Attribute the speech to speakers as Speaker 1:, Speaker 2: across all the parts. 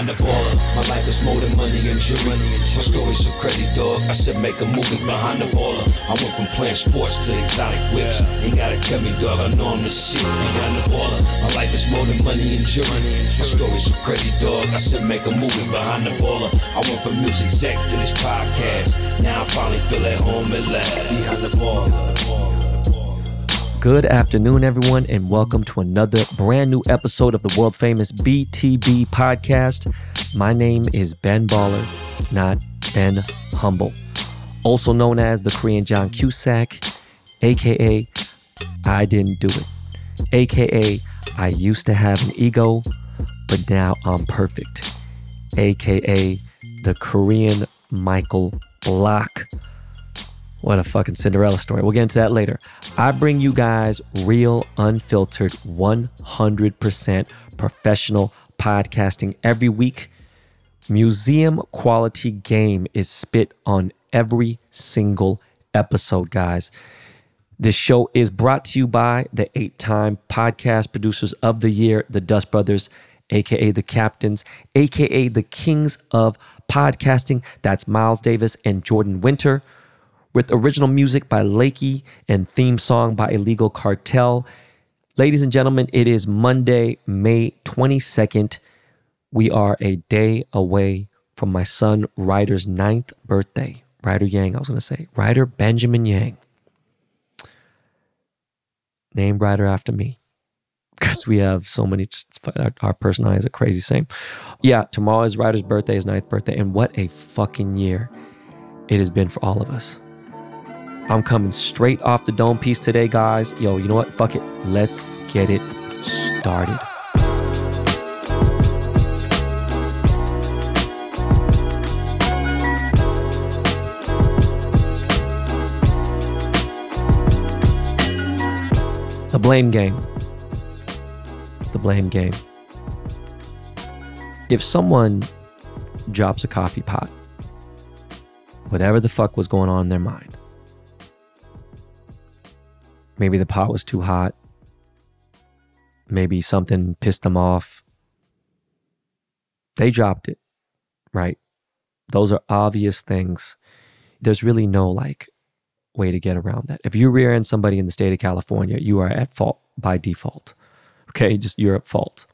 Speaker 1: behind the baller. My life is more than money and jewelry. My story's so crazy, dog. I said make a movie behind the baller. I went from playing sports to exotic whips. Ain't gotta tell me, dog. I know I'm the shit behind the baller. My life is more than money and jewelry. My story's so crazy, dog. I said make a movie behind the baller. I went from music exec to this podcast. Now I finally feel at home at last. Behind the baller.
Speaker 2: Good afternoon, everyone, and welcome to another brand new episode of the world famous BTB podcast. My name is Ben Baller, not Ben Humble, also known as the Korean John Cusack, aka I didn't do it, aka I used to have an ego, but now I'm perfect, aka the Korean Michael Block. What a fucking Cinderella story. We'll get into that later. I bring you guys real, unfiltered, 100% professional podcasting every week. Museum quality game is spit on every single episode, guys. This show is brought to you by the eight time podcast producers of the year, the Dust Brothers, aka the Captains, aka the Kings of Podcasting. That's Miles Davis and Jordan Winter with original music by Lakey and theme song by Illegal Kartel. Ladies and gentlemen, it is Monday, May 22nd. We are a day away from my son Ryder's ninth birthday. Ryder Yang, I was going to say. Ryder Benjamin Yang. Named Ryder after me. Because we have so many, our personality is a crazy same. Yeah, tomorrow is Ryder's birthday, his ninth birthday. And what a fucking year it has been for all of us. I'm coming straight off the dome piece today, guys. Yo, you know what? Fuck it. Let's get it started. The blame game. The blame game. If someone drops a coffee pot, whatever the fuck was going on in their mind, maybe the pot was too hot, maybe something pissed them off, they dropped it, right? Those are obvious things. There's really no like way to get around that. If you rear end somebody in the state of California, you are at fault by default. Okay, just you're at fault.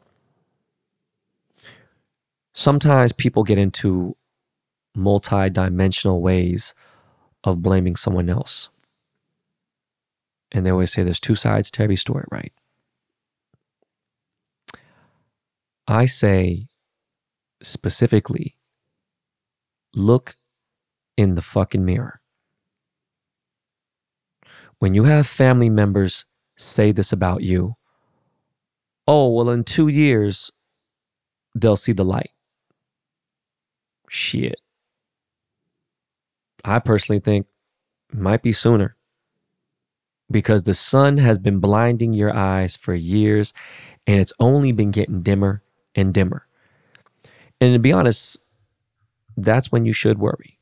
Speaker 2: Sometimes people get into multi-dimensional ways of blaming someone else. And they always say there's two sides to every story, right? I say specifically, look in the fucking mirror. When you have family members say this about you, oh, well, in two years, they'll see the light. Shit. I personally think might be sooner because the sun has been blinding your eyes for years and it's only been getting dimmer and dimmer. And to be honest, that's when you should worry.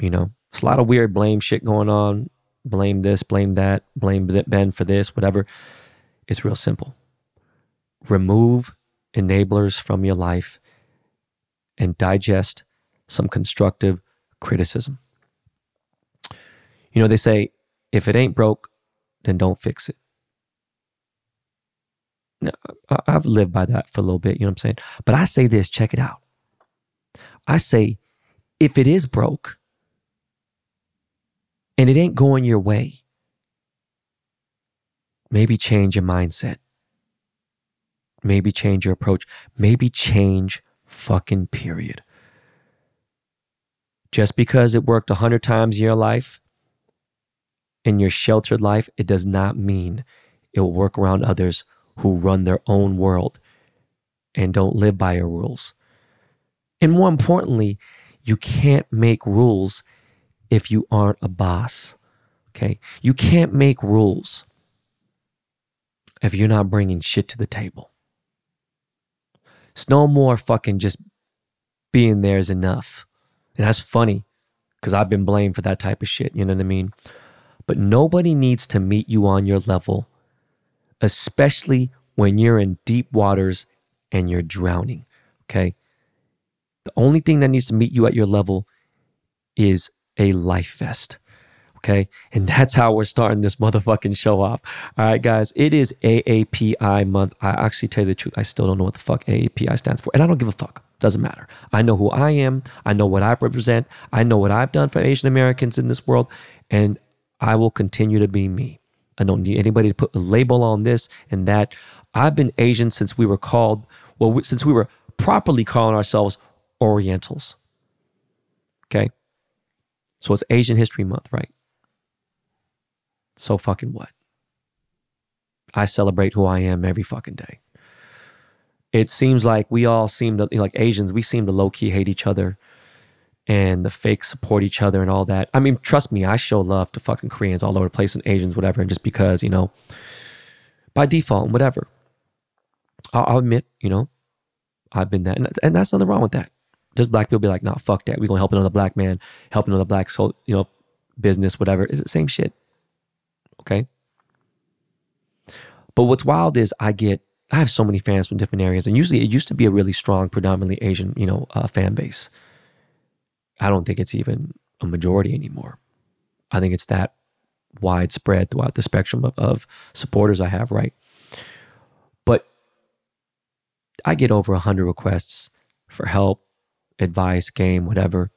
Speaker 2: You know, it's a lot of weird blame shit going on. Blame this, blame that, blame Ben for this, whatever. It's real simple. Remove enablers from your life and digest some constructive criticism. You know, they say, if it ain't broke, then don't fix it. Now, I've lived by that for a little bit, you know what I'm saying? But I say this, check it out. I say, if it is broke and it ain't going your way, maybe change your mindset. Maybe change your approach. Maybe change fucking period. Just because it worked a hundred times in your life in your sheltered life, it does not mean it will work around others who run their own world and don't live by your rules. And more importantly, you can't make rules if you aren't a boss. Okay? You can't make rules if you're not bringing shit to the table. It's no more fucking just being there is enough. And that's funny because I've been blamed for that type of shit. You know what I mean? But nobody needs to meet you on your level, especially when you're in deep waters and you're drowning. Okay. The only thing that needs to meet you at your level is a life vest. Okay. And that's how we're starting this motherfucking show off. All right, guys, it is AAPI month. I actually tell you the truth, I still don't know what the fuck AAPI stands for. And I don't give a fuck. Doesn't matter. I know who I am. I know what I represent. I know what I've done for Asian Americans in this world. And I will continue to be me. I don't need anybody to put a label on this and that. I've been Asian since we were called, well, since we were properly calling ourselves Orientals. Okay. So it's Asian History Month, right? So fucking what? I celebrate who I am every fucking day. It seems like we all seem to, like Asians, we seem to low key hate each other and the fakes support each other and all that. I mean, trust me, I show love to fucking Koreans all over the place and Asians, whatever. And just because, you know, by default and whatever. I'll, I'll, admit, you know, I've been that. And, and that's nothing wrong with that. Just black people be like, nah, fuck that. We're going to help another black man, help another black soul, you know, business, whatever. It's the same shit. Okay. But what's wild is I get, I have so many fans from different areas. And usually it used to be a really strong, predominantly Asian, you know, uh, fan base. I don't think it's even a majority anymore. I think it's that widespread throughout the spectrum of, of supporters I have, right? But I get over 100 requests for help, advice, game, whatever.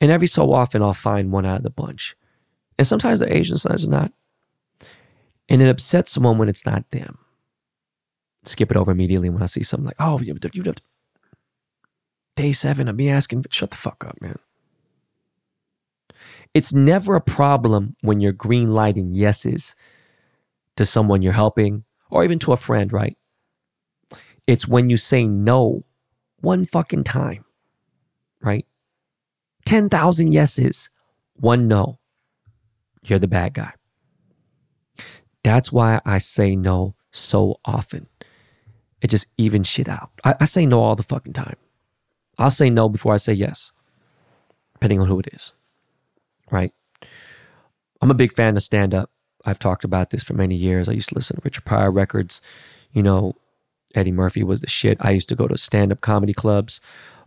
Speaker 2: And every so often, I'll find one out of the bunch. And sometimes they're Asian, sometimes they're not. And it upsets someone when it's not them. Skip it over immediately when I see something like, oh, you, have you, day seven of me asking, shut the fuck up, man. It's never a problem when you're green lighting yeses to someone you're helping or even to a friend, right? It's when you say no one fucking time, right? 10,000 yeses, one no. You're the bad guy. That's why I say no so often. It just evens shit out. I, I say no all the fucking time. I'll say no before I say yes, depending on who it is. Right? I'm a big fan of stand up. I've talked about this for many years. I used to listen to Richard Pryor records. You know, Eddie Murphy was the shit. I used to go to stand up comedy clubs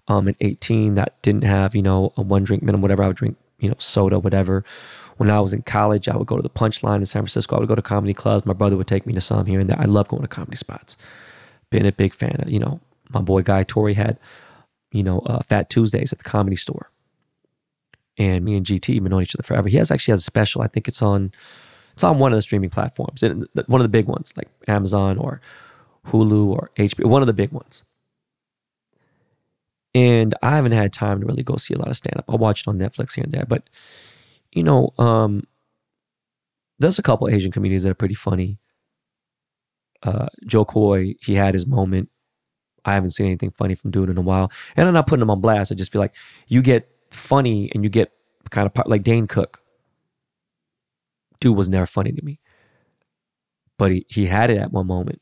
Speaker 2: um, at 18 that didn't have, you know, a one drink minimum, whatever. I would drink, you know, soda, whatever. When I was in college, I would go to the Punchline in San Francisco. I would go to comedy clubs. My brother would take me to some here and there. I love going to comedy spots. Been a big fan of, you know, my boy Guy Torry had you know, uh, Fat Tuesdays at the comedy store. And me and GT have been knowing each other forever. He has actually has a special. I think it's on it's on one of the streaming platforms, one of the big ones, like Amazon or Hulu or HBO, one of the big ones. And I haven't had time to really go see a lot of stand up. I'll watch it on Netflix here and there. But, you know, um, there's a couple Asian comedians that are pretty funny. Uh, Jo Koy, he had his moment. I haven't seen anything funny from dude in a while. And I'm not putting him on blast. I just feel like you get funny and you get kind of like Dane Cook. Dude was never funny to me. But he, he had it at one moment.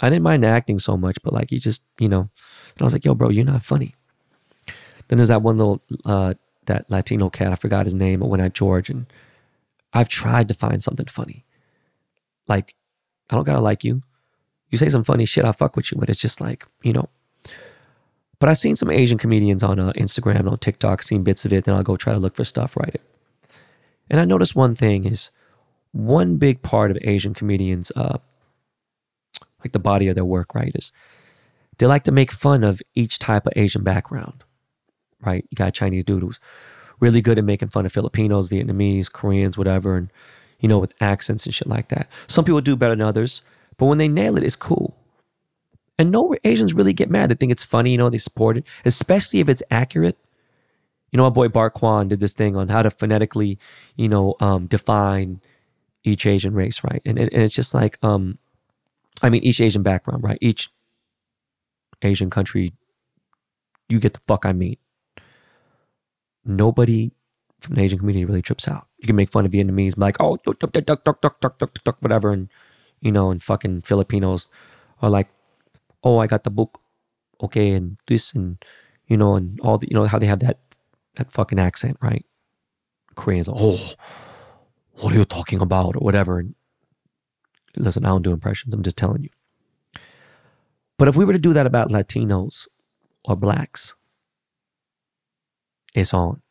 Speaker 2: I didn't mind acting so much, but like he just, you know, and I was like, yo, bro, you're not funny. Then there's that one little uh that Latino cat, I forgot his name, but when at George, and I've tried to find something funny. Like, I don't gotta like you you say some funny shit, I fuck with you, but it's just like, you know. But I've seen some Asian comedians on uh, Instagram and on TikTok, seen bits of it, then I'll go try to look for stuff, write it. And I noticed one thing is one big part of Asian comedians, uh, like the body of their work, right, is they like to make fun of each type of Asian background, right? You got Chinese dude who's really good at making fun of Filipinos, Vietnamese, Koreans, whatever, and, you know, with accents and shit like that. Some people do better than others. But when they nail it, it's cool. And no Asians really get mad. They think it's funny, you know, they support it, especially if it's accurate. You know, my boy Bart Kwan did this thing on how to phonetically, you know, um, define each Asian race, right? And, and, and it's just like, um, I mean, each Asian background, right? Each Asian country, you get the fuck I mean. Nobody from the Asian community really trips out. You can make fun of Vietnamese, like, oh, duck, duck, duck, duck, duck, duck, duck, duck, whatever, and you know, and fucking Filipinos are like, oh, I got the book, okay, and this, and you know, and all the, you know, how they have that that fucking accent, right? Koreans, oh, what are you talking about, or whatever. And listen, I don't do impressions. I'm just telling you. But if we were to do that about Latinos or blacks, it's on.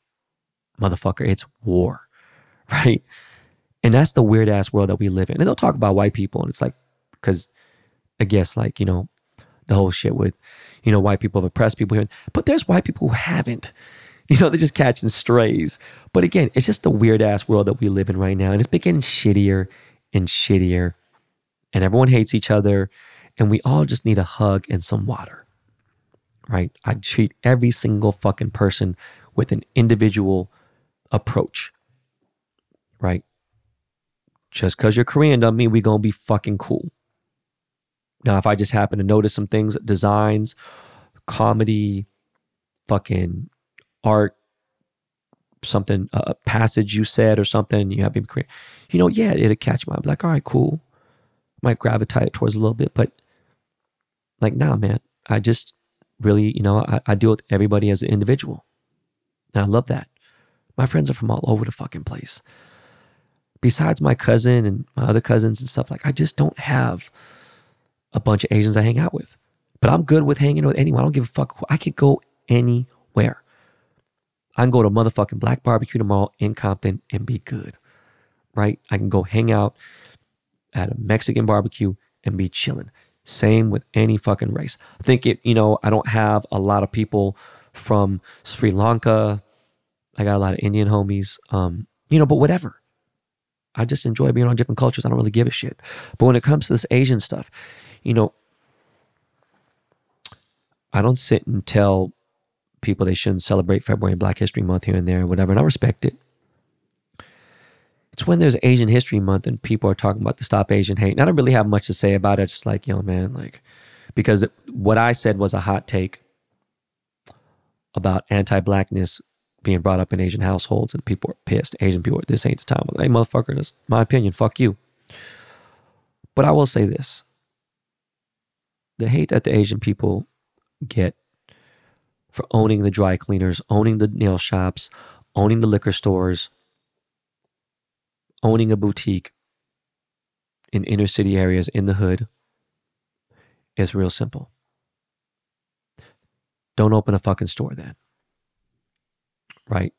Speaker 2: Motherfucker, it's war, right? And that's the weird ass world that we live in. And they'll talk about white people, and it's like, because I guess, like, you know, the whole shit with, you know, white people have oppressed people here. But there's white people who haven't. You know, they're just catching strays. But again, it's just the weird ass world that we live in right now. And it's been getting shittier and shittier. And everyone hates each other. And we all just need a hug and some water. Right? I treat every single fucking person with an individual approach. Right? Just because you're Korean doesn't mean we gonna be fucking cool. Now, if I just happen to notice some things, designs, comedy, fucking art, something, a passage you said or something, you have me create, you know, yeah, it'll catch my, I'm like, all right, cool. Might gravitate towards a little bit, but like, nah, man, I just really, you know, I, I deal with everybody as an individual. And I love that. My friends are from all over the fucking place. Besides my cousin and my other cousins and stuff, like, I just don't have a bunch of Asians I hang out with. But I'm good with hanging with anyone. I don't give a fuck. I could go anywhere. I can go to motherfucking Black Barbecue tomorrow in Compton and be good, right? I can go hang out at a Mexican barbecue and be chilling. Same with any fucking race. I think it, you know, I don't have a lot of people from Sri Lanka. I got a lot of Indian homies, um, you know, but whatever. I just enjoy being on different cultures. I don't really give a shit. But when it comes to this Asian stuff, you know, I don't sit and tell people they shouldn't celebrate February Black History Month here and there or whatever, and I respect it. It's when there's Asian History Month and people are talking about the Stop Asian Hate. And I don't really have much to say about it. Just like, yo, man, like, because what I said was a hot take about anti blackness being brought up in Asian households, and people are pissed. Asian people, this ain't the time. Hey, motherfucker, that's my opinion. Fuck you. But I will say this the hate that the Asian people get for owning the dry cleaners, owning the nail shops, owning the liquor stores, owning a boutique in inner city areas in the hood is real simple. Don't open a fucking store then. Right?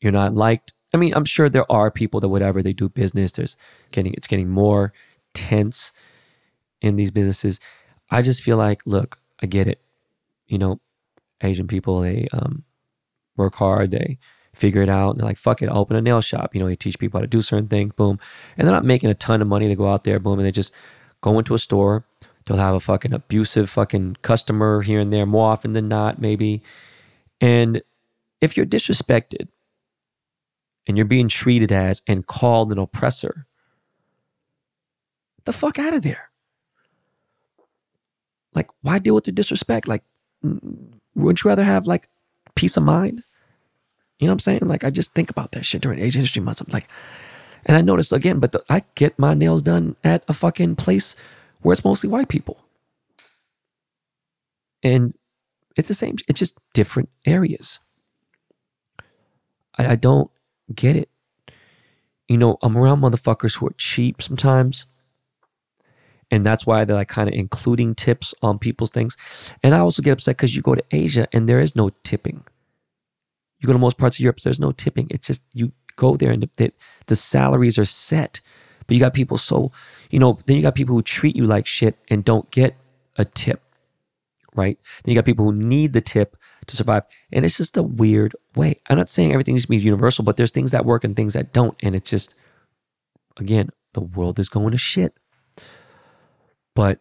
Speaker 2: You're not liked. I mean, I'm sure there are people that whatever they do business, there's getting it's getting more tense in these businesses. I just feel like, look, I get it. You know, Asian people, they um, work hard, they figure it out, and they're like, fuck it, I'll open a nail shop. You know, they teach people how to do certain things, boom. And they're not making a ton of money. They go out there, boom, and they just go into a store. They'll have a fucking abusive fucking customer here and there more often than not, maybe. And if you're disrespected and you're being treated as and called an oppressor, the fuck out of there. Like, why deal with the disrespect? Like, wouldn't you rather have like peace of mind? You know what I'm saying? Like, I just think about that shit during Asian History Month. I'm like, and I noticed again, but the, I get my nails done at a fucking place where it's mostly white people. And it's the same, it's just different areas. I, I don't get it. You know, I'm around motherfuckers who are cheap sometimes and that's why they're like kind of including tips on people's things. And I also get upset because you go to Asia and there is no tipping. You go to most parts of Europe, there's no tipping. It's just you go there and the, the salaries are set. But you got people so, you know, then you got people who treat you like shit and don't get a tip, right? Then you got people who need the tip to survive. And it's just a weird way. I'm not saying everything needs to be universal, but there's things that work and things that don't. And it's just, again, the world is going to shit. But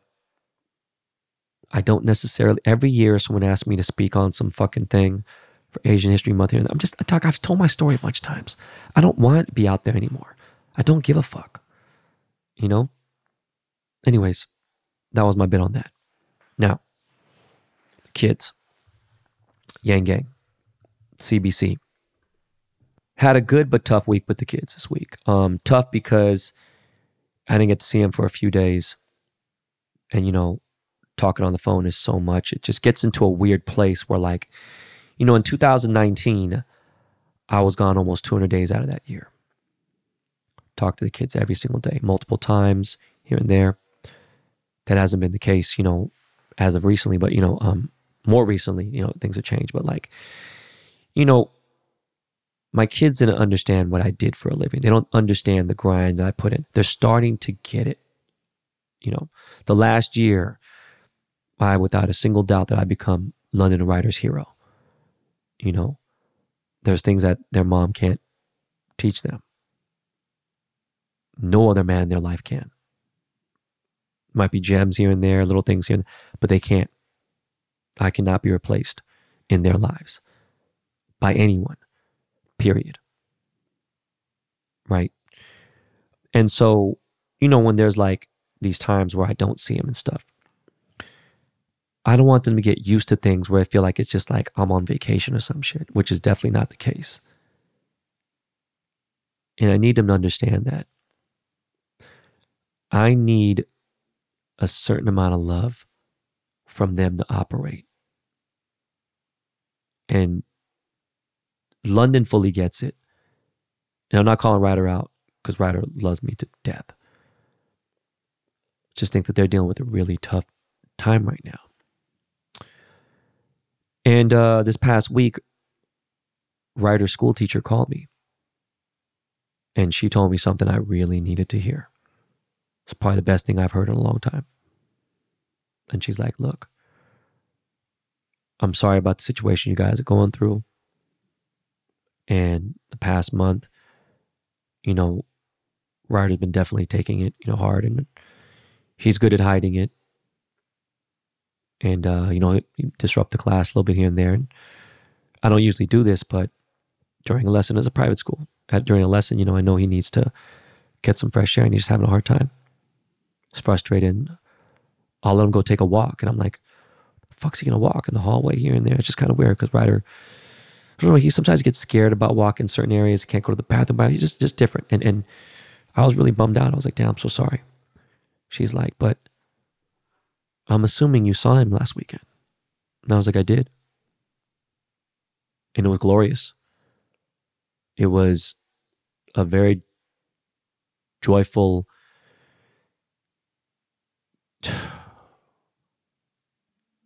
Speaker 2: I don't necessarily, every year someone asks me to speak on some fucking thing for Asian History Month here. I'm just, I talk, I've told my story a bunch of times. I don't want to be out there anymore. I don't give a fuck. You know? Anyways, that was my bit on that. Now, kids, Yang Gang, CBC. Had a good but tough week with the kids this week. Um, tough because I didn't get to see them for a few days and you know talking on the phone is so much it just gets into a weird place where like you know in 2019 i was gone almost 200 days out of that year talk to the kids every single day multiple times here and there that hasn't been the case you know as of recently but you know um more recently, you know, things have changed, but like, you know, my kids didn't understand what I did for a living. They don't understand the grind that I put in. They're starting to get it. You know, the last year, I, without a single doubt, that I become London Ryder's hero. You know, there's things that their mom can't teach them. No other man in their life can. Might be gems here and there, little things here, but they can't. I cannot be replaced in their lives by anyone, period. Right? And so, you know, when there's like these times where I don't see him and stuff, I don't want them to get used to things where I feel like it's just like I'm on vacation or some shit, which is definitely not the case. And I need them to understand that. I need a certain amount of love from them to operate. And London fully gets it. And I'm not calling Ryder out because Ryder loves me to death. Just think that they're dealing with a really tough time right now. And uh, this past week, Ryder's school teacher called me. And she told me something I really needed to hear. It's probably the best thing I've heard in a long time. And she's like, Look, I'm sorry about the situation you guys are going through. And the past month, you know, Ryder's been definitely taking it, you know, hard and he's good at hiding it. And, uh, you know, disrupt the class a little bit here and there. And I don't usually do this, but during a lesson as a private school, at, during a lesson, you know, I know he needs to get some fresh air and he's having a hard time. He's frustrated. I'll let him go take a walk. And I'm like, fuck's he gonna walk in the hallway here and there? It's just kind of weird because Ryder, I don't know, he sometimes gets scared about walking certain areas. He can't go to the bathroom, but he's just just different. And and I was really bummed out. I was like, damn, I'm so sorry. She's like, but I'm assuming you saw him last weekend. And I was like, I did. And it was glorious. It was a very joyful,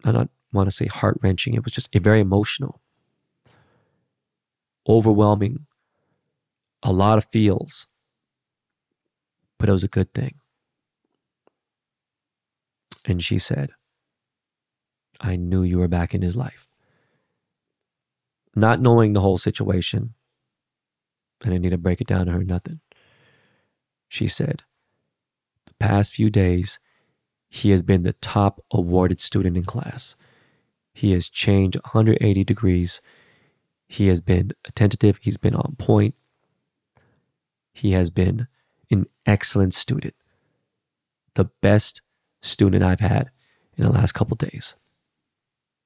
Speaker 2: I don't want to say heart wrenching. It was just a very emotional, overwhelming, a lot of feels, but it was a good thing. And she said, I knew you were back in his life. Not knowing the whole situation, I didn't need to break it down to her, nothing. She said, The past few days, he has been the top awarded student in class. He has changed 180 degrees. He has been attentive. He's been on point. He has been an excellent student, the best student I've had in the last couple days.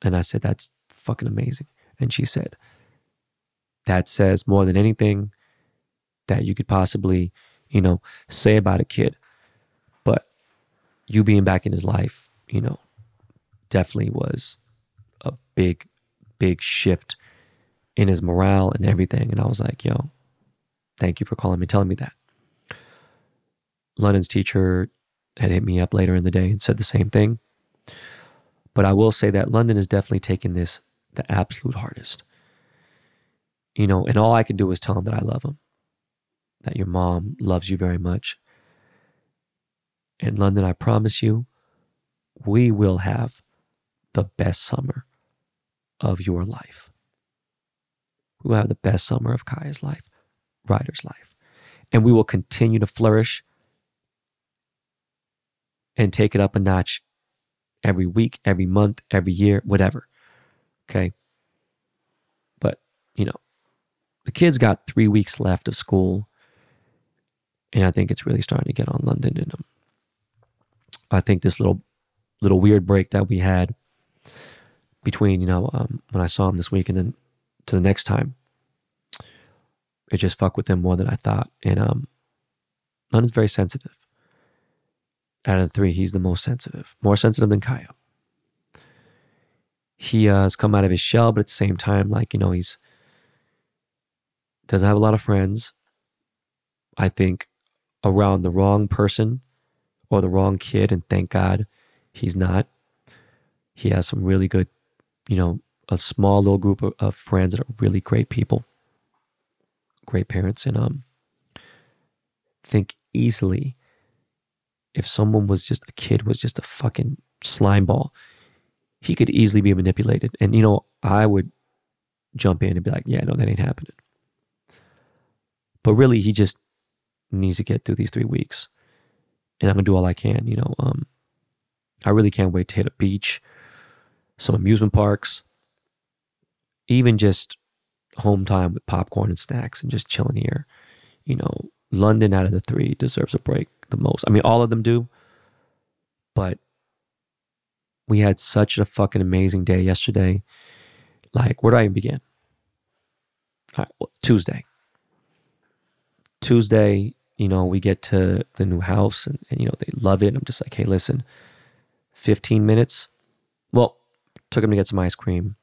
Speaker 2: And I said, That's fucking amazing. And she said, That says more than anything that you could possibly, you know, say about a kid you being back in his life, you know, definitely was a big, big shift in his morale and everything. And I was like, yo, thank you for calling me, telling me that. London's teacher had hit me up later in the day and said the same thing. But I will say that London has definitely taken this the absolute hardest. You know, and all I can do is tell him that I love him, that your mom loves you very much, in London, I promise you, we will have the best summer of your life. We will have the best summer of Kaya's life, Ryder's life. And we will continue to flourish and take it up a notch every week, every month, every year, whatever. Okay. But, you know, the kids got three weeks left of school. And I think it's really starting to get on London in them. I think this little little weird break that we had between you know um, when I saw him this week and then to the next time, it just fucked with him more than I thought. And um, London's very sensitive. Out of the three, he's the most sensitive, more sensitive than Kaya. He uh, has come out of his shell, but at the same time, like you know, he's doesn't have a lot of friends. I think around the wrong person or the wrong kid, and thank God he's not. He has some really good you know, a small little group of, of friends that are really great people, great parents, and um, think easily if someone was just a kid was just a fucking slime ball, he could easily be manipulated. And you know, I would jump in and be like, yeah, no, that ain't happening. But really, he just needs to get through these three weeks. And I'm gonna do all I can, you know. Um, I really can't wait to hit a beach, some amusement parks, even just home time with popcorn and snacks and just chilling here. You know, London out of the three deserves a break the most. I mean, all of them do, but we had such a fucking amazing day yesterday. Like, where do I even begin? Well, Tuesday. Tuesday, you know, we get to the new house and, and, you know, they love it. I'm just like, hey, listen, 15 minutes. Well, took them to get some ice cream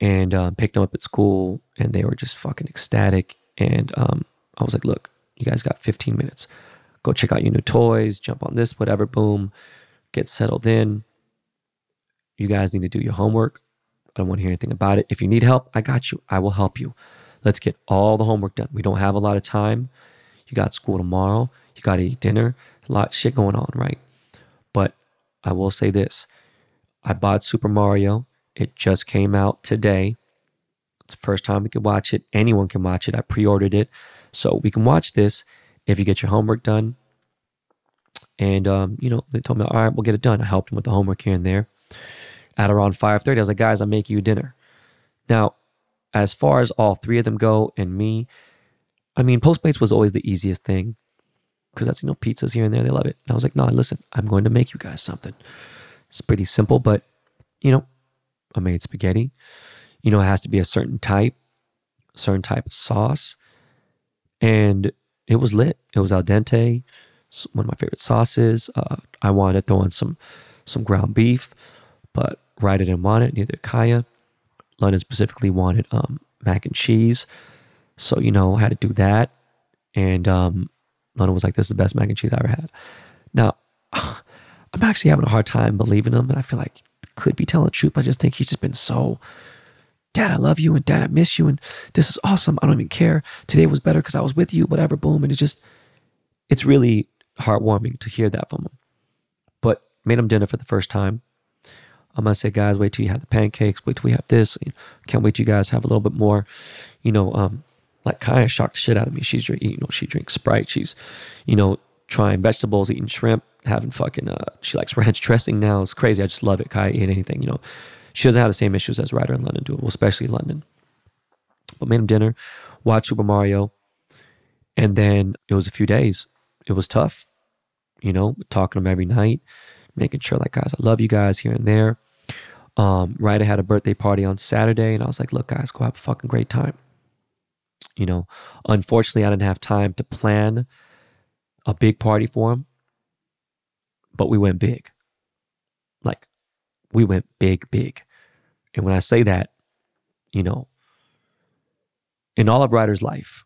Speaker 2: and um, picked them up at school and they were just fucking ecstatic. And um, I was like, look, you guys got 15 minutes. Go check out your new toys, jump on this, whatever, boom, get settled in. You guys need to do your homework. I don't want to hear anything about it. If you need help, I got you. I will help you. Let's get all the homework done. We don't have a lot of time. You got school tomorrow. You got to eat dinner. A lot of shit going on, right? But I will say this I bought Super Mario. It just came out today. It's the first time we could watch it. Anyone can watch it. I pre ordered it. So we can watch this if you get your homework done. And, um, you know, they told me, all right, we'll get it done. I helped him with the homework here and there. At around 5.30, I was like, guys, I'm making you dinner. Now, as far as all three of them go and me, I mean, Postmates was always the easiest thing because that's, you know, pizzas here and there. They love it. And I was like, no, listen, I'm going to make you guys something. It's pretty simple, but, you know, I made spaghetti. You know, it has to be a certain type, certain type of sauce. And it was lit. It was al dente, one of my favorite sauces. Uh, I wanted to throw on some some ground beef, but Ryder didn't want it. Neither Kaya. London specifically wanted um, mac and cheese, so you know I had to do that. And um, London was like, "This is the best mac and cheese I ever had." Now, I'm actually having a hard time believing him, and I feel like could be telling the truth. I just think he's just been so Dad, I love you, and Dad, I miss you, and this is awesome. I don't even care. Today was better because I was with you, whatever, boom. And it's just, it's really heartwarming to hear that from him. But made him dinner for the first time. I'm gonna say, guys, wait till you have the pancakes. Wait till we have this. Can't wait till you guys have a little bit more. You know, um, like Kaya shocked the shit out of me. She's you know she drinks Sprite. She's, you know, trying vegetables, eating shrimp, having fucking. Uh, she likes ranch dressing now. It's crazy. I just love it. Kaya eat anything. You know, she doesn't have the same issues as Ryder in London do, well, especially London. But made him dinner, watched Super Mario, and then it was a few days. It was tough, you know, talking to him every night, making sure like guys, I love you guys here and there. Um, Ryder had a birthday party on Saturday, and I was like, look, guys, go have a fucking great time. You know, unfortunately, I didn't have time to plan a big party for him, but we went big. Like we went big, big. And when I say that, you know, in all of Ryder's life,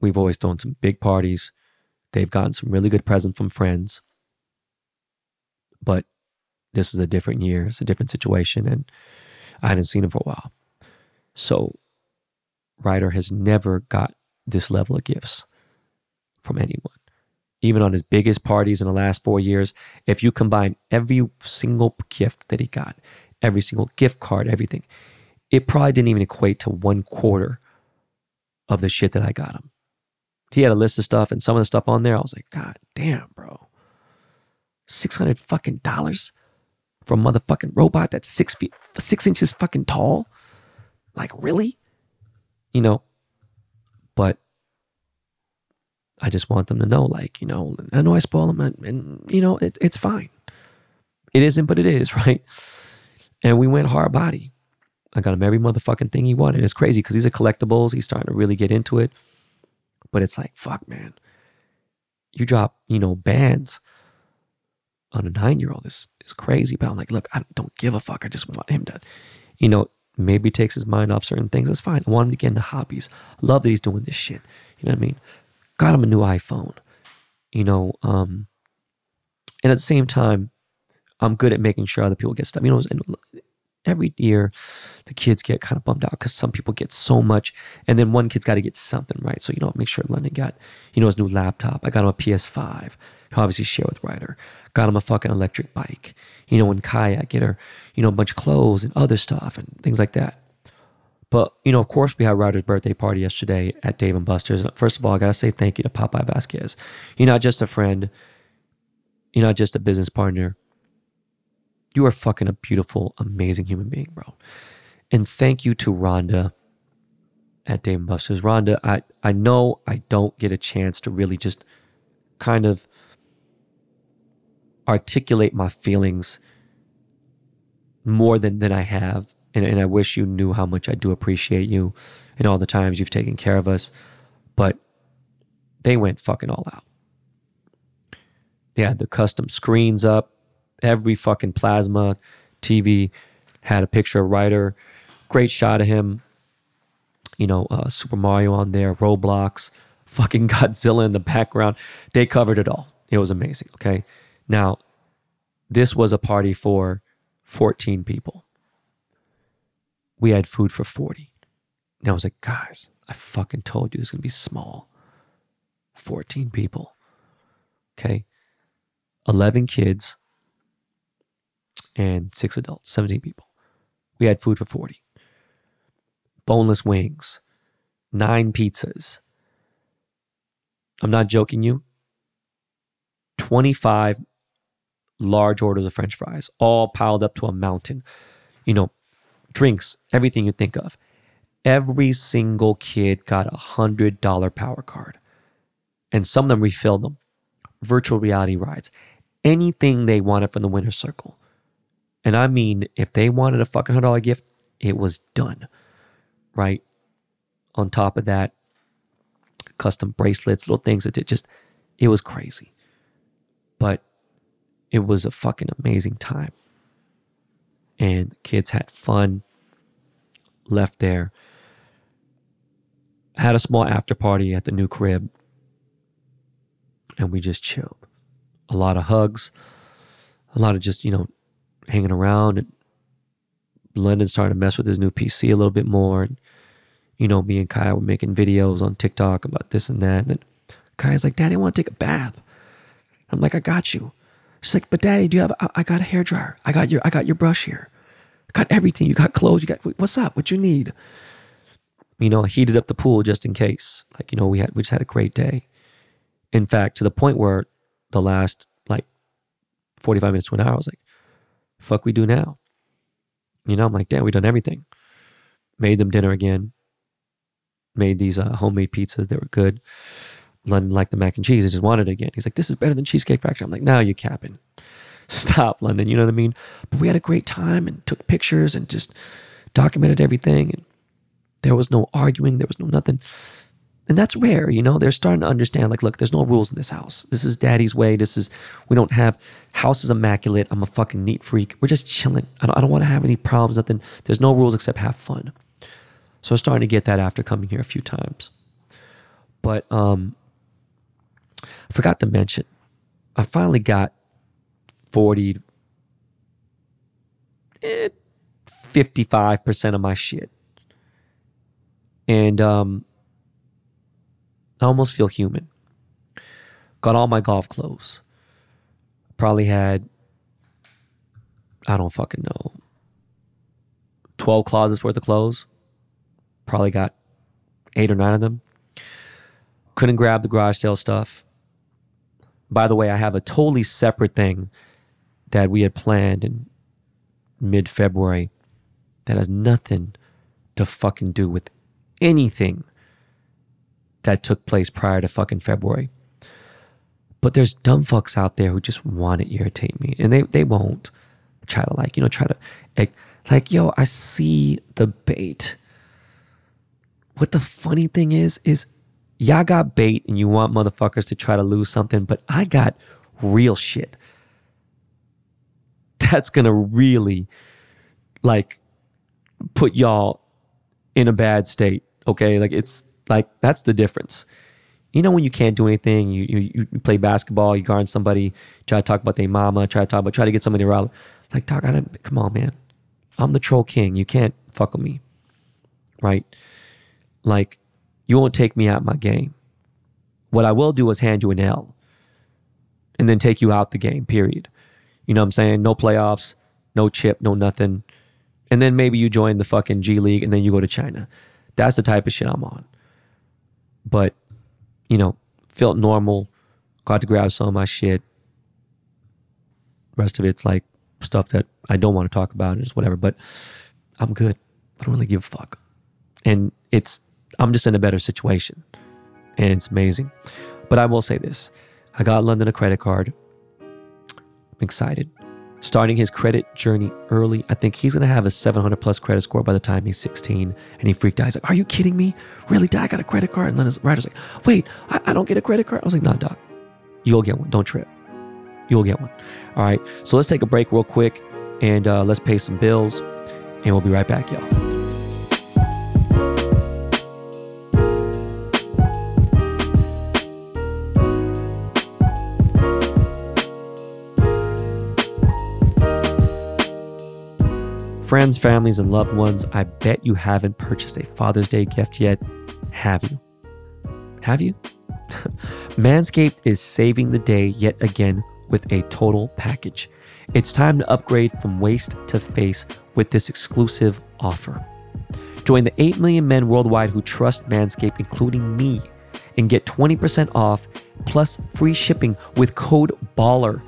Speaker 2: we've always thrown some big parties. They've gotten some really good presents from friends. But this is a different year, it's a different situation, and I hadn't seen him for a while. So Ryder has never got this level of gifts from anyone even on his biggest parties in the last four years, if you combine every single gift that he got, every single gift card, everything, it probably didn't even equate to one quarter of the shit that I got him. He had a list of stuff, and some of the stuff on there, I was like, God damn, bro. 600 fucking dollars for a motherfucking robot that's six feet, six inches fucking tall? Like, really? You know, but I just want them to know, like, you know, I know I spoil them and, and you know, it, it's fine. It isn't, but it is, right? And we went hard body. I got him every motherfucking thing he wanted. It's crazy because these are collectibles. He's starting to really get into it. But it's like, fuck, man. You drop, you know, bands on a nine year old is, is crazy. But I'm like, look, I don't give a fuck. I just want him to, you know, maybe takes his mind off certain things. That's fine. I want him to get into hobbies. Love that he's doing this shit. You know what I mean? got him a new iPhone, you know. Um, and at the same time, I'm good at making sure other people get stuff. You know, and every year the kids get kind of bummed out because some people get so much, and then one kid's got to get something right. So you know, make sure London got you know his new laptop. I got him a PS5. He'll obviously share with Ryder. Got him a fucking electric bike. You know, and kayak, get her you know a bunch of clothes and other stuff and things like that. But you know, of course, we had Ryder's birthday party yesterday at Dave and Buster's. First of all, I gotta say thank you to Popeye Vasquez. You're not just a friend. You're not just a business partner you are fucking a beautiful, amazing human being, bro. And thank you to Rhonda at Dave and Buster's. Rhonda, I, I know I don't get a chance to really just kind of articulate my feelings more than, than I have. And, and I wish you knew how much I do appreciate you and all the times you've taken care of us. But they went fucking all out. They had the custom screens up every fucking plasma TV had a picture of Ryder. Great shot of him. You know, uh, Super Mario on there, Roblox, fucking Godzilla in the background. They covered it all. It was amazing. Okay. Now, this was a party for 14 people. We had food for 40. And I was like, guys, I fucking told you this is to be small. 14 people. Okay. 11 kids, and six adults, 17 people. We had food for 40. Boneless wings, nine pizzas. I'm not joking you. 25 large orders of french fries, all piled up to a mountain. You know, drinks, everything you think of. Every single kid got a $100 power card. And some of them refilled them. Virtual reality rides. Anything they wanted from the winner's circle. And I mean, if they wanted a fucking hundred dollar gift, it was done. Right? On top of that, custom bracelets, little things that it just it was crazy. But it was a fucking amazing time. And kids had fun, left there, had a small after party at the new crib, and we just chilled. A lot of hugs, a lot of just, you know, hanging around and London started to mess with his new PC a little bit more. And, you know, me and Kai were making videos on TikTok about this and that. And then Kai's like, Daddy, I want to take a bath. I'm like, I got you. She's like, but Daddy, do you have? I, I got a hair dryer. I got your. I got your brush here. I got everything. You got clothes. You got. What's up? What you need? You know, heated up the pool just in case. Like you know, we had we just had a great day. In fact, to the point where the last like 45 minutes to an hour, I was like, fuck we do now? You know, I'm like, damn, we done everything. Made them dinner again. Made these uh, homemade pizzas. They were good. London liked the mac and cheese. He just wanted it again. He's like, this is better than Cheesecake Factory. I'm like, now you're capping. Stop, London. You know what I mean? But we had a great time and took pictures and just documented everything. And there was no arguing. There was no nothing. And that's rare, you know. They're starting to understand, like, look, there's no rules in this house. This is daddy's way. This is, we don't have, house is immaculate. I'm a fucking neat freak. We're just chilling. I don't, I don't want to have any problems, nothing. There's no rules except have fun. So I'm starting to get that after coming here a few times. But um, I forgot to mention, I finally got 40, eh, 55% of my shit. And um, I almost feel human. Got all my golf clothes. Probably had, I don't fucking know, 12 closets worth of clothes. Probably got eight or nine of them. Couldn't grab the garage sale stuff. By the way, I have a totally separate thing that we had planned in mid February that has nothing to fucking do with anything that took place prior to fucking February. But there's dumb fucks out there who just want to irritate me, and they they won't try to like you know try to like, like yo I see the bait. What the funny thing is is y'all got bait and you want motherfuckers to try to lose something, but I got real shit. That's gonna really like put y'all in a bad state. Okay, like it's like that's the difference. You know when you can't do anything, you you, you play basketball, you guard somebody, try to talk about their mama, try to talk about, try to get somebody around. Like, dog, I don't, come on, man. I'm the troll king. You can't fuck with me, right? Like, you won't take me out my game. What I will do is hand you an L and then take you out the game, period. You know what I'm saying? No playoffs, no chip, no nothing. And then maybe you join the fucking G League and then you go to China. That's the type of shit I'm on. But, you know, felt normal, got to grab some of my shit. Rest of it's like stuff that I don't want to talk about, just whatever. But I'm good. I don't really give a fuck. And it's, I'm just in a better situation. And it's amazing. But I will say this I got London a credit card. I'm excited. Starting his credit journey early. I think he's going to have a 700 plus credit score by the time he's 16. And he freaked out. He's like, Are you kidding me? Really, Dad? I got a credit card. And London's Ryder's like, Wait, I, I don't get a credit card? I was like, Nah, Doc. You'll get one. Don't trip. You'll get one. All right. So let's take a break real quick and uh, let's pay some bills. And we'll be right back, y'all. Friends, families, and loved ones, I bet you haven't purchased a Father's Day gift yet. Have you? Have you? Manscaped is saving the day yet again with a total package. It's time to upgrade from waist to face with this exclusive offer. Join the 8 million men worldwide who trust Manscaped, including me, and get 20% off plus free shipping with code BALLER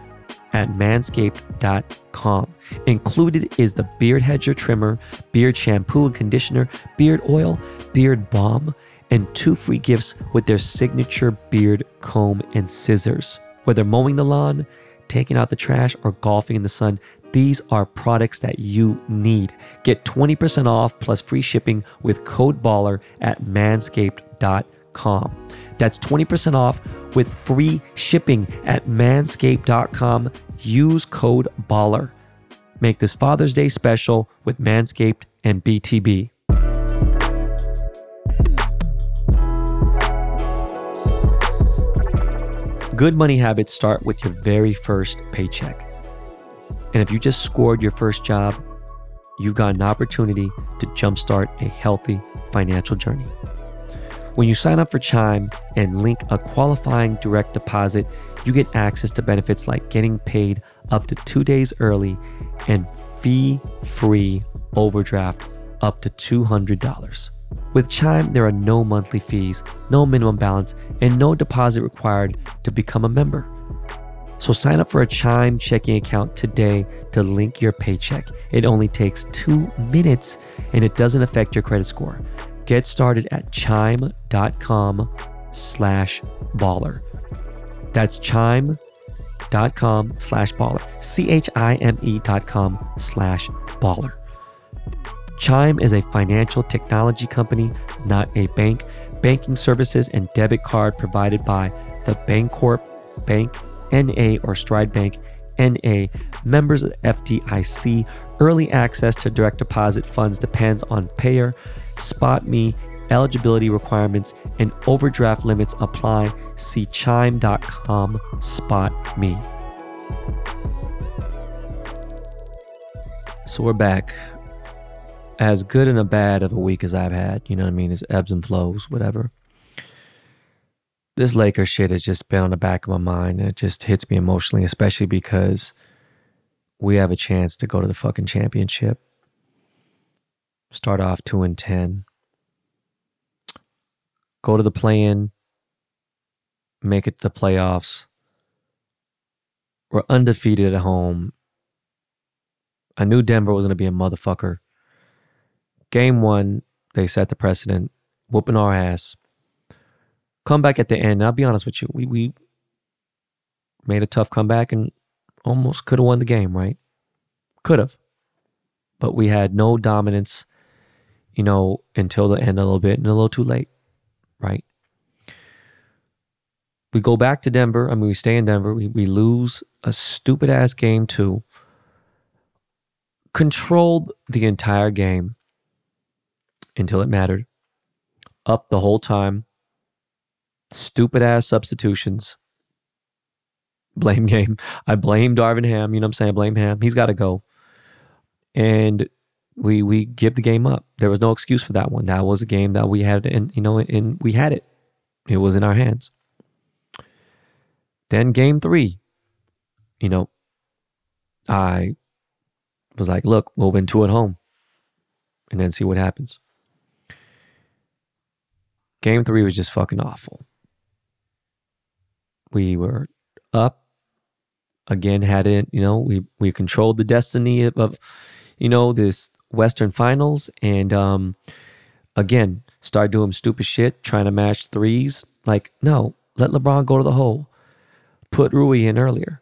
Speaker 2: at manscaped.com. Included is the Beard Hedger trimmer, beard shampoo and conditioner, beard oil, beard balm, and two free gifts with their signature beard comb and scissors. Whether mowing the lawn, taking out the trash, or golfing in the sun, these are products that you need. Get 20% off plus free shipping with code BALLER at manscaped.com. That's 20% off with free shipping at manscaped.com. Use code BALLER. Make this Father's Day special with Manscaped and BTB. Good money habits start with your very first paycheck. And if you just scored your first job, you've got an opportunity to jumpstart a healthy financial journey. When you sign up for Chime and link a qualifying direct deposit, you get access to benefits like getting paid up to two days early and fee free overdraft up to $200. With Chime, there are no monthly fees, no minimum balance, and no deposit required to become a member. So sign up for a Chime checking account today to link your paycheck. It only takes two minutes and it doesn't affect your credit score. Get started at chime.com slash baller. That's chime.com slash baller. C H I M E dot com slash baller. Chime is a financial technology company, not a bank. Banking services and debit card provided by the Bancorp Bank NA or Stride Bank NA, members of FDIC. Early access to direct deposit funds depends on payer SpotMe, eligibility requirements, and overdraft limits apply. See chime.com spot me. So we're back. As good and a bad of a week as I've had, you know what I mean? It's ebbs and flows, whatever. This Laker shit has just been on the back of my mind and it just hits me emotionally, especially because we have a chance to go to the fucking championship start off 2 and 10 go to the play-in. Make it to the playoffs. We're undefeated at home. I knew denver was going to be a motherfucker. Game one they set the precedent whooping our ass. Come back at the end. I'll be honest with you we, we made a tough comeback and almost could have won the game right? Could have but we had no dominance you know, until the end a little bit and a little too late, right? We go back to Denver. I mean, we stay in Denver. We, we lose a stupid ass game too. Controlled the entire game until it mattered. Up the whole time. stupid ass substitutions. Blame game. I blame Darvin Ham. You know what I'm saying? I blame Ham. He's got to go. And we we give the game up. There was no excuse for that one. That was a game that we had, and you know, and we had it. It was in our hands. Then game three, you know, I was like, look, we'll win two at home, and then see what happens. Game three was just fucking awful. We were up again, had it, you know, we we controlled the destiny of, of you know, this Western Finals, and um, again, start doing stupid shit, trying to match threes. Like, no, let LeBron go to the hole. Put Rui in earlier.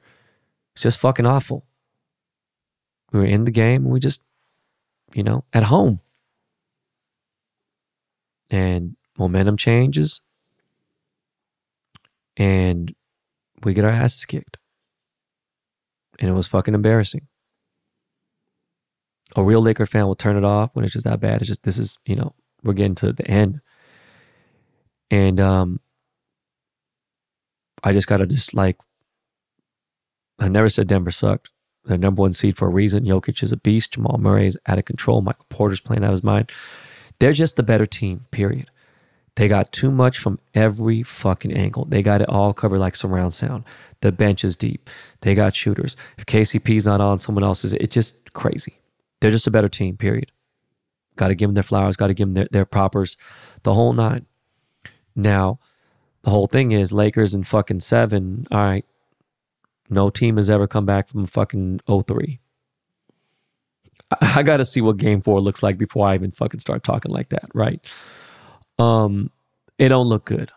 Speaker 2: It's just fucking awful. We were in the game and we just, you know, at home. And momentum changes. And we get our asses kicked. And it was fucking embarrassing a real Laker fan will turn it off when it's just that bad. It's just this is you know we're getting to the end, and um, I just gotta just like I never said Denver sucked. The number one seed for a reason. Jokic is a beast. Jamal Murray is out of control. Michael Porter's playing out of his mind. They're just the better team. Period. They got too much from every fucking angle. They got it all covered like surround sound. The bench is deep. They got shooters. If KCP's not on, someone else is. It's just crazy. They're just a better team, period. Got to give them their flowers, got to give them their, their propers, the whole nine. Now, the whole thing is Lakers in fucking seven. All right. No team has ever come back from fucking 03. I, got to see what game four looks like before I even fucking start talking like that, right? Um, it don't look good.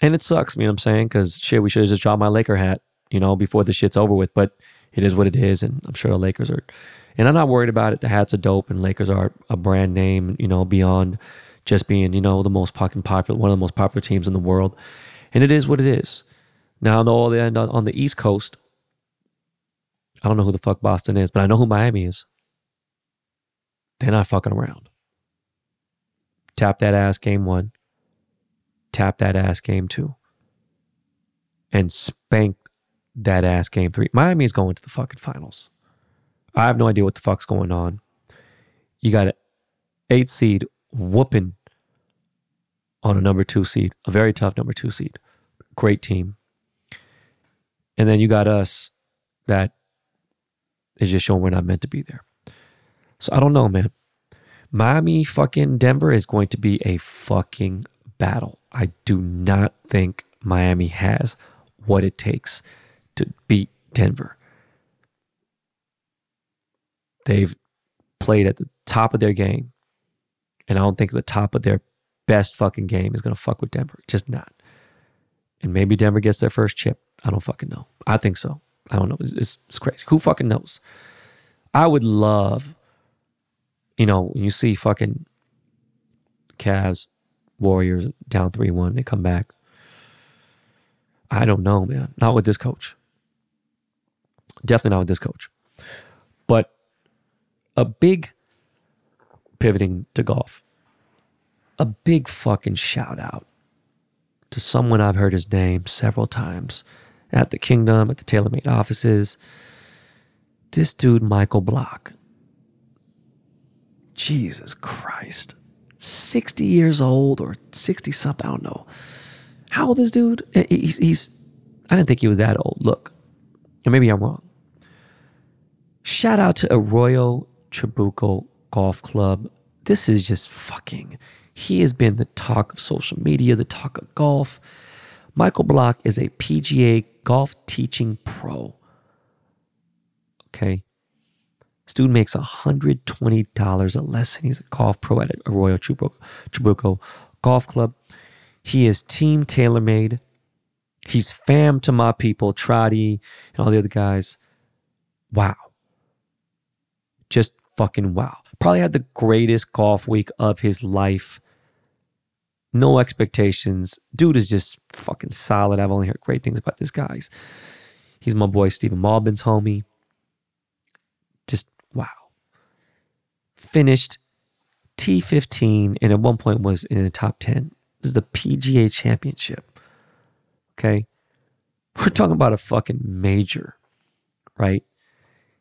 Speaker 2: And it sucks, you know what I'm saying? Because shit, we should have just dropped my Laker hat, you know, before the shit's over with. But it is what it is. And I'm sure the Lakers are and I'm not worried about it. The hats are dope, and Lakers are a brand name, you know, beyond just being, you know, the most fucking popular, one of the most popular teams in the world. And it is what it is. Now, on the on the East Coast, I don't know who the fuck Boston is, but I know who Miami is. They're not fucking around. Tap that ass game one. Tap that ass game two. And spank that ass game three. Miami is going to the fucking finals. I have no idea what the fuck's going on. You got an eight seed whooping on a number two seed, a very tough number two seed. Great team. And then you got us that is just showing we're not meant to be there. So I don't know, man. Miami fucking Denver is going to be a fucking battle. I do not think Miami has what it takes to beat Denver. They've played at the top of their game. And I don't think the top of their best fucking game is going to fuck with Denver. Just not. And maybe Denver gets their first chip. I don't fucking know. I think so. I don't know. It's, it's, it's crazy. Who fucking knows? I would love, you know, when you see fucking Cavs, Warriors down 3 1, they come back. I don't know, man. Not with this coach. Definitely not with this coach. A big pivoting to golf. A big fucking shout out to someone I've heard his name several times at the Kingdom, at the TaylorMade offices. This dude, Michael Block. Jesus Christ. 60 years old or 60 something, I don't know. How old is this dude? Eh, he's, he's I didn't think he was that old. Look, and maybe I'm wrong. Shout out to Arroyo Trabuco Golf Club. This is just fucking. He has been the talk of social media, the talk of golf. Michael Block is a PGA golf teaching pro. Okay. Student makes $120 a lesson. He's a golf pro at Arroyo Trabuco Golf Club. He is team TaylorMade. He's fam to my people, Trotty and all the other guys. Wow. Just fucking wow. Probably had the greatest golf week of his life. No expectations. Dude is just fucking solid. I've only heard great things about this guy. He's my boy Stephen Malbon's homie. Just wow. Finished T15 and at one point was in the top 10 This is the PGA Championship. Okay. We're talking about a fucking major, right?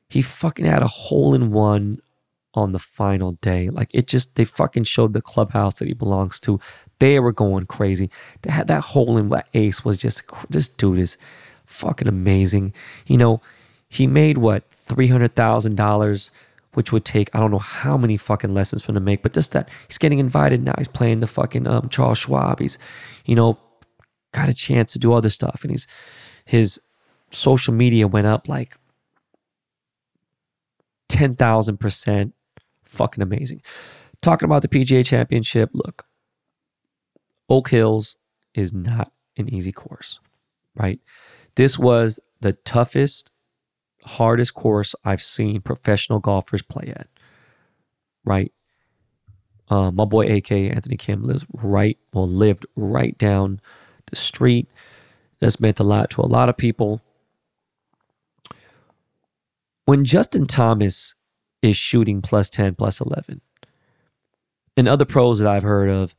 Speaker 2: He fucking had a hole in one on the final day. Like it just, they fucking showed the clubhouse that he belongs to. They were going crazy. They had that hole in that ace was just, this dude is fucking amazing. You know, he made what, $300,000, which would take, I don't know how many fucking lessons for him to make, but just that he's getting invited now. He's playing the fucking um, Charles Schwab. He's, you know, got a chance to do other stuff. And he's, his social media went up like 10,000%. Fucking amazing. Talking about the PGA Championship, look, Oak Hills is not an easy course, right? This was the toughest, hardest course I've seen professional golfers play at, right? Uh, my boy AK Anthony Kim lives right, well, lived right down the street. This meant a lot to a lot of people. When Justin Thomas is shooting plus 10, plus 11, and other pros that I've heard of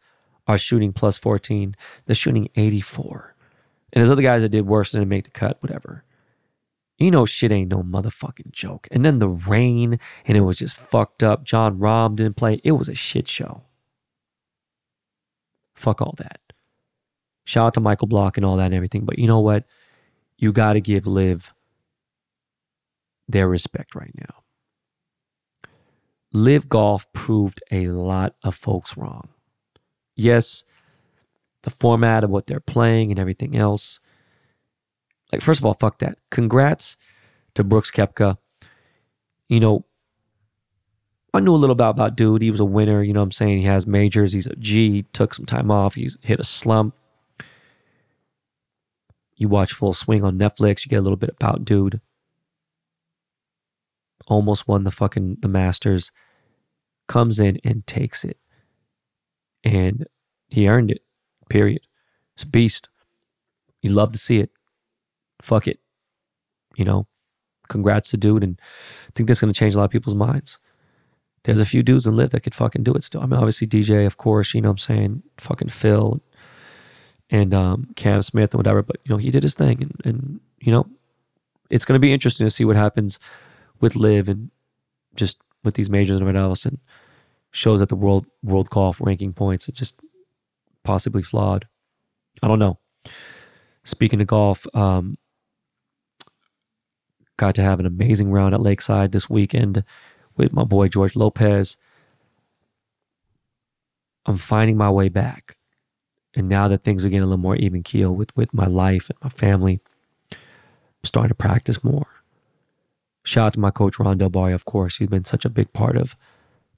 Speaker 2: are shooting plus 14, they're shooting 84. And there's other guys that did worse than to make the cut, whatever. You know, shit ain't no motherfucking joke. And then the rain, and it was just fucked up. Jon Rahm didn't play. It was a shit show. Fuck all that. Shout out to Michael Block and all that and everything. But you know what? You got to give LIV their respect right now. LIV Golf proved a lot of folks wrong. Yes, the format of what they're playing and everything else. Like, first of all, fuck that. Congrats to Brooks Koepka. You know, I knew a little about about dude. He was a winner. You know what I'm saying? He has majors. He's a G. He took some time off. He's hit a slump. You watch Full Swing on Netflix. You get a little bit about dude. Almost won the fucking the Masters. Comes in and takes it. And he earned it. Period. It's a beast. You love to see it. Fuck it. You know, congrats to dude. And I think that's going to change a lot of people's minds. There's a few dudes in LIV that could fucking do it still. I mean, obviously DJ, of course, you know what I'm saying? Fucking Phil and um, Cam Smith and whatever. But, you know, he did his thing. And, and you know, it's going to be interesting to see what happens with LIV and just with these majors and everything else. And shows that the world world golf ranking points are just possibly flawed. I don't know. Speaking of golf, um, got to have an amazing round at Lakeside this weekend with my boy George Lopez. I'm finding my way back. And now that things are getting a little more even keel with, with my life and my family, I'm starting to practice more. Shout out to my coach, Ron Del Barrio, of course. He's been such a big part of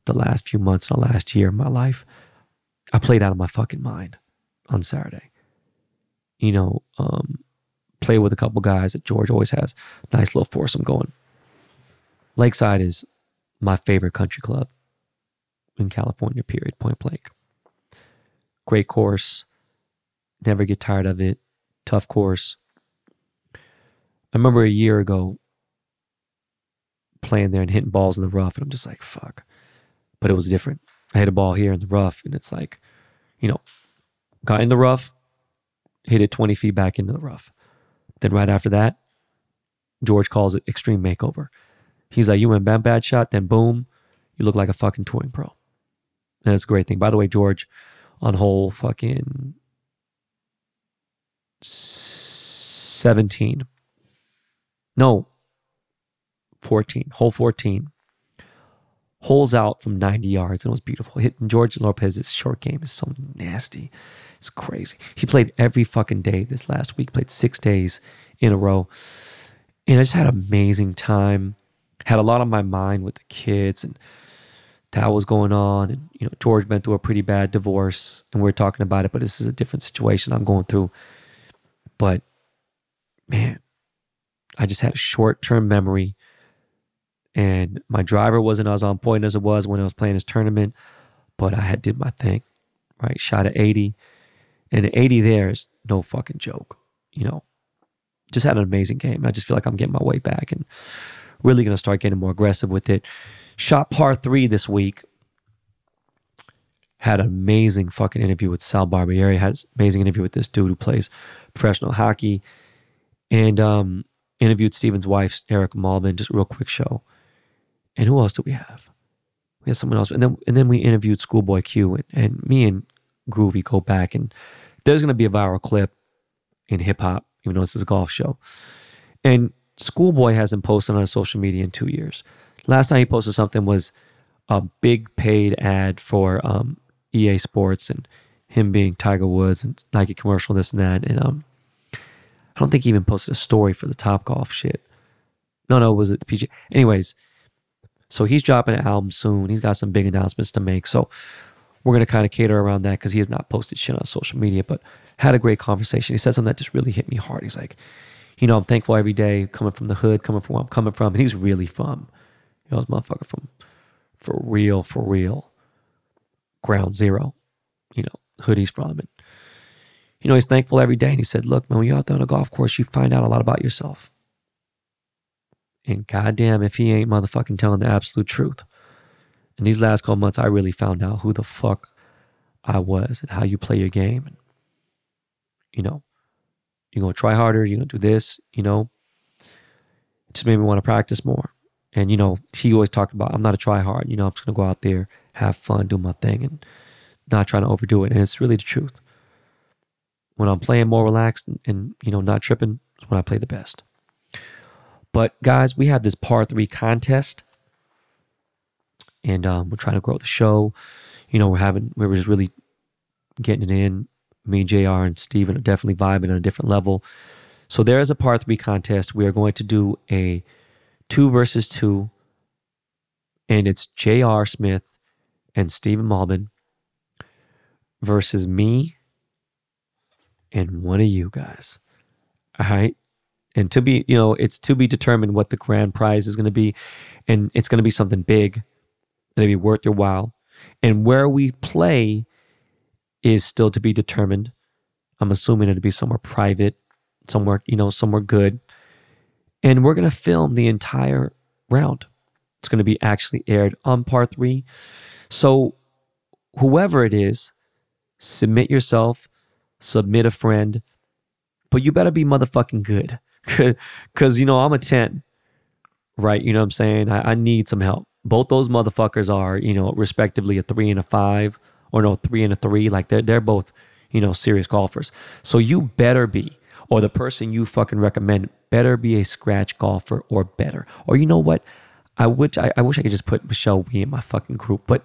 Speaker 2: the last few months and the last year of my life. I played out of my fucking mind on Saturday. You know, um, play with a couple guys that George always has. Nice little foursome going. Lakeside is my favorite country club in California, period, point blank. Great course. Never get tired of it. Tough course. I remember a year ago playing there and hitting balls in the rough, and I'm just like, fuck. But it was different. I hit a ball here in the rough, and it's like, you know, got in the rough, hit it 20 feet back into the rough. Then right after that, George calls it extreme makeover. He's like, you went bad, bad shot, then boom, you look like a fucking touring pro. And that's a great thing. By the way, George, on hole fucking 17. No, 14. Hole 14 holes out from 90 yards and it was beautiful. Hitting George Lopez's short game is so nasty. It's crazy. He played every fucking day this last week, played six days in a row. And I just had an amazing time. Had a lot on my mind with the kids and that was going on. And, you know, George went through a pretty bad divorce and we are talking about it, but this is a different situation I'm going through. But man, I just had a short term memory and my driver wasn't as on point as it was when I was playing this tournament, but I had did my thing, right? Shot at 80, and 80 there is no fucking joke, you know. Just had an amazing game. I just feel like I'm getting my way back and really to start getting more aggressive with it. Shot par three this week. had an amazing fucking interview with Sal Barbieri, had an amazing interview with this dude who plays professional hockey, and um, interviewed Steven's wife, Eric Malman, just real quick show. And who else do we have? We had someone else. And then and then we interviewed Schoolboy Q and, and me and Groovy go back and there's gonna be a viral clip in hip hop, even though this is a golf show. And Schoolboy hasn't posted on social media in two years. Last time he posted something was a big paid ad for um, EA Sports and him being Tiger Woods and Nike commercial, this and that. And um, I don't think he even posted a story for the Top Golf shit. No, no, was it the PG? Anyways, so he's dropping an album soon. He's got some big announcements to make. So we're going to kind of cater around that because he has not posted shit on social media, but had a great conversation. He said something that just really hit me hard. He's like, you know, I'm thankful every day coming from the hood, coming from where I'm coming from. And he's really from, you know, this motherfucker from for real, for real, ground zero, you know, hood he's from. And, you know, he's thankful every day. And he said, look, man, when you're out there on a golf course, you find out a lot about yourself. And goddamn, if he ain't motherfucking telling the absolute truth. In these last couple months, I really found out who the fuck I was and how you play your game. You know, you're to try harder. You're to do this, you know. It just made me want to practice more. And, you know, he always talked about, I'm not a try hard. You know, I'm just to go out there, have fun, do my thing, and not trying to overdo it. And it's really the truth. When I'm playing more relaxed and, and you know, not tripping, is when I play the best. But guys, we have this par three contest, and um, we're trying to grow the show. You know, we're having we're just really getting it in. Me, Jr. and Steven are definitely vibing on a different level. So there is a par three contest. We are going to do a two versus two, and it's Jr. Smith and Stephen Malbon versus me and one of you guys. All right and to be you know it's to be determined what the grand prize is going to be and it's going to be something big going to be worth your while. And where we play is still to be determined. I'm assuming it'll be somewhere private somewhere you know somewhere good. And we're going to film the entire round. It's going to be actually aired on par 3 so whoever it is submit yourself submit a friend but you better be motherfucking good Cause you know, I'm a 10, right? You know what I'm saying? I, I, need some help. Both those motherfuckers are, you know, respectively a three and a five, or no, three and a three. Like they're they're both, you know, serious golfers. So you better be, or the person you fucking recommend better be a scratch golfer or better. Or you know what? I wish I, I wish I could just put Michelle Wie in my fucking group. But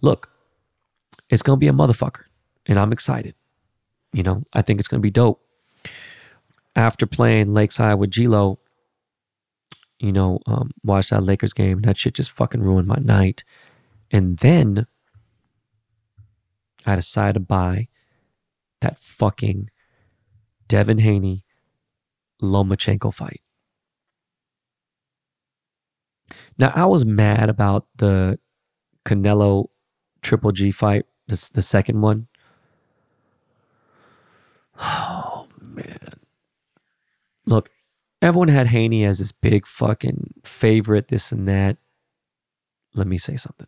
Speaker 2: look, it's gonna be a motherfucker. And I'm excited. You know, I think it's gonna be dope after playing Lakeside with G-Lo, you know, um, watched that Lakers game. That shit just fucking ruined my night. And then I decided to buy that fucking Devin Haney Lomachenko fight. Now I was mad about the Canelo Triple G fight, the, the second one. Look, everyone had Haney as this big fucking favorite, this and that. Let me say something.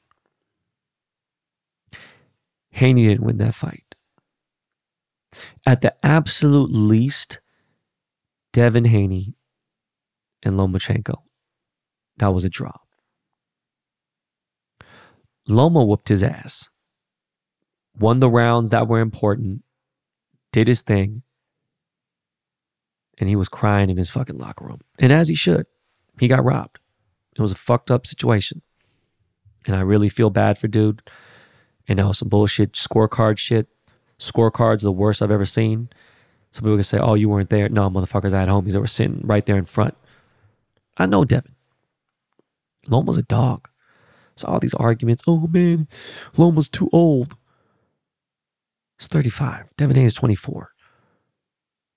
Speaker 2: Haney didn't win that fight. At the absolute least, Devin Haney and Lomachenko, that was a draw. Loma whooped his ass, won the rounds that were important, did his thing, and he was crying in his fucking locker room. And as he should, he got robbed. It was a fucked up situation. And I really feel bad for dude. And that was some bullshit scorecard shit. Scorecards the worst I've ever seen. Some people can say, "Oh, you weren't there." No, motherfuckers, I had homies that were sitting right there in front. I know Devin. Loma's a dog. So all these arguments, oh man, Loma's too old. He's 35. Devin A is 24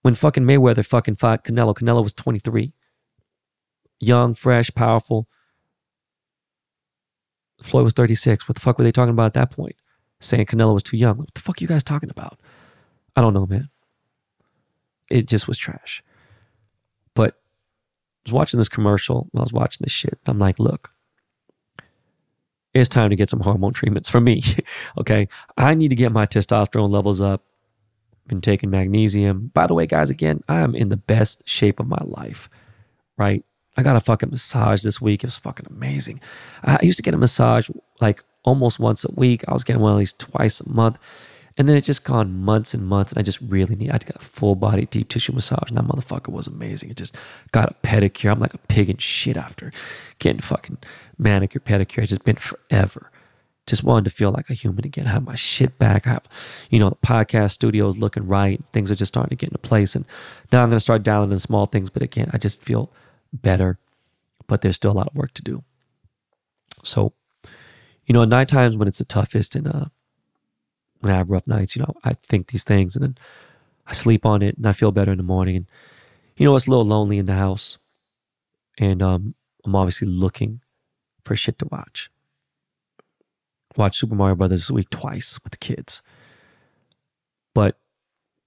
Speaker 2: when fucking Mayweather fucking fought Canelo. Canelo was 23. Young, fresh, powerful. Floyd was 36. What the fuck were they talking about at that point? Saying Canelo was too young. What the fuck are you guys talking about? I don't know, man. It just was trash. But I was watching this commercial. I was watching this shit. I'm like, look, it's time to get some hormone treatments for me. okay. I need to get my testosterone levels up. Been taking magnesium. By the way, guys, again, I am in the best shape of my life, right? I got a fucking massage this week. It was fucking amazing. I used to get a massage like almost once a week. I was getting one at least twice a month. And then it just gone months and months, and I just really need. I got a full body deep tissue massage, and that motherfucker was amazing. It just got a pedicure. I'm like a pig in shit after getting fucking manicure, pedicure. It's just been forever. Just wanted to feel like a human again. I have my shit back. I have, you know, the podcast studio is looking right. Things are just starting to get into place, and now I'm going to start dialing in small things. But again, I just feel better, but there's still a lot of work to do. So, you know, night times when it's the toughest and uh, when I have rough nights, you know, I think these things and then I sleep on it and I feel better in the morning. And, you know, it's a little lonely in the house. And um, I'm obviously looking for shit to watch. Watch Super Mario Brothers this week twice with the kids. But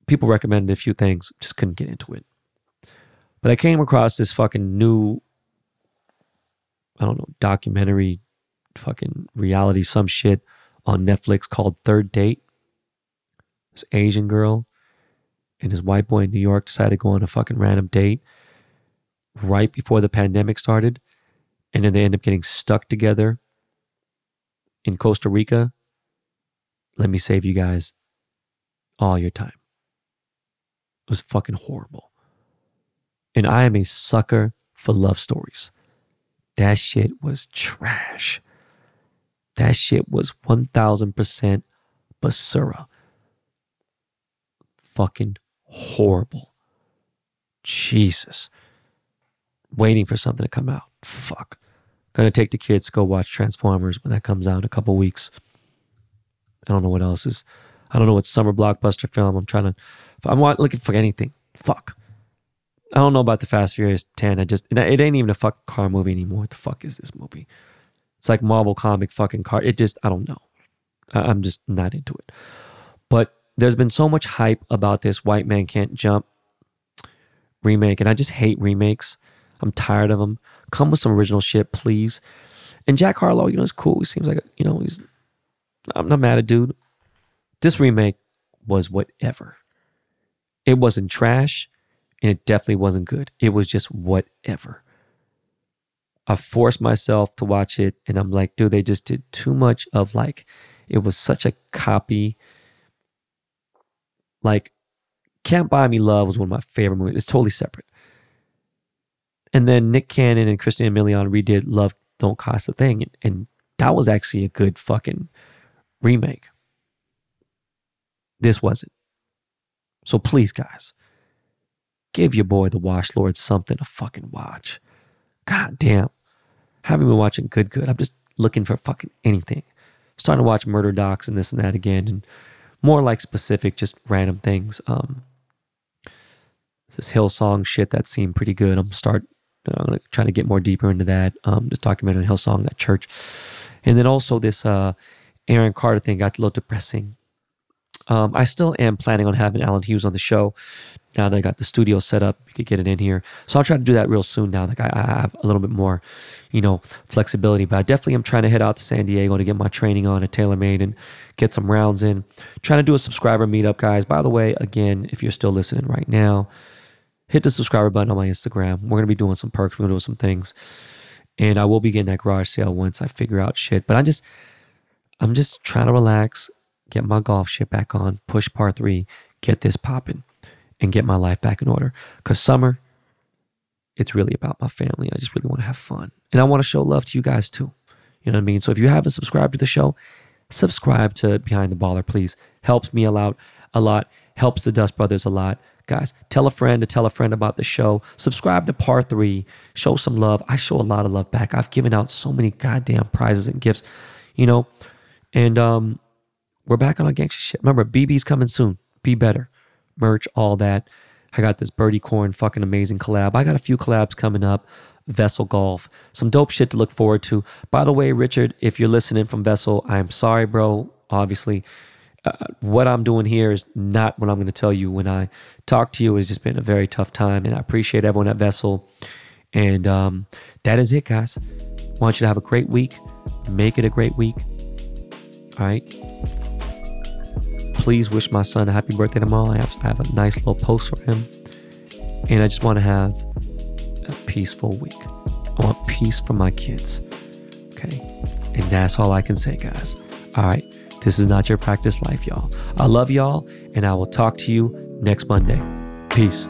Speaker 2: people recommended a few things, just couldn't get into it. But I came across this fucking new, I don't know, documentary, fucking reality, some shit on Netflix called Third Date. This Asian girl and his white boy in New York decided to go on a fucking random date right before the pandemic started. And then they end up getting stuck together in Costa Rica. Let me save you guys all your time. It was fucking horrible. And I am a sucker for love stories. That shit was trash. That shit was 1000% basura. Fucking horrible. Jesus. Waiting for something to come out. Fuck. Gonna take the kids to go watch Transformers when that comes out in a couple weeks. I don't know what else is. I don't know what summer blockbuster film I'm trying to. I'm looking for anything. Fuck. I don't know about the Fast Furious 10. I just, it ain't even a fucking car movie anymore. What the fuck is this movie? It's like Marvel comic fucking car. It just, I don't know. I'm just not into it. But there's been so much hype about this White Man Can't Jump remake, and I just hate remakes. I'm tired of them. Come with some original shit, please. And Jack Harlow, you know, is cool. He seems like, you know, he's, I'm not mad at dude. This remake was whatever. It wasn't trash and it definitely wasn't good. It was just whatever. I forced myself to watch it, and I'm like, dude, they just did too much of like, it was such a copy. Like, Can't Buy Me Love was one of my favorite movies. It's totally separate. And then Nick Cannon and Christina Milian redid Love Don't Cost a Thing, and, that was actually a good fucking remake. This wasn't. So please, guys, Give your boy the Wash Lord something to fucking watch. God damn. Haven't been watching good, good. I'm just looking for fucking anything. Starting to watch murder docs and this and that again, and more like specific, just random things. Um, this Hillsong shit that seemed pretty good. I'm start. I'm gonna try to get more deeper into that. Um, this documentary on Hillsong, that church, and then also this uh, Aaron Carter thing got a little depressing. Um, I still am planning on having Alan Hughes on the show now that I got the studio set up, you could get it in here. So I'll try to do that real soon now that I, I have a little bit more, you know, flexibility. But I definitely am trying to head out to San Diego to get my training on at TaylorMade and get some rounds in. Trying to do a subscriber meetup, guys. By the way, again, if you're still listening right now, hit the subscriber button on my Instagram. We're gonna be doing some perks. We're gonna do some things, and I will be getting that garage sale once I figure out shit. But I just, I'm just trying to relax, get my golf shit back on, push par three, get this popping and get my life back in order. Because summer, it's really about my family. I just really want to have fun. And I want to show love to you guys too. You know what I mean? So if you haven't subscribed to the show, subscribe to Behind the Baller, please. Helps me a lot, a lot. Helps the Dust Brothers a lot. Guys, tell a friend to tell a friend about the show. Subscribe to Par 3. Show some love. I show a lot of love back. I've given out so many goddamn prizes and gifts, you know. And um, we're back on our gangster shit. Remember, BB's coming soon. Be better merch, all that. I got this Birdie Corn fucking amazing collab. I got a few collabs coming up. Vessel Golf, some dope shit to look forward to. By the way, Richard, if you're listening from Vessel, I'm sorry, bro. Obviously, uh, what I'm doing here is not what I'm going to tell you when I talk to you. It's just been a very tough time, and I appreciate everyone at Vessel. And um, that is it, guys. Want you to have a great week. Make it a great week. All right. Please wish my son a happy birthday tomorrow. I have, I have a nice little post for him. And I just want to have a peaceful week. I want peace for my kids. Okay. And that's all I can say, guys. All right. This is not your practice life, y'all. I love y'all, and I will talk to you next Monday. Peace.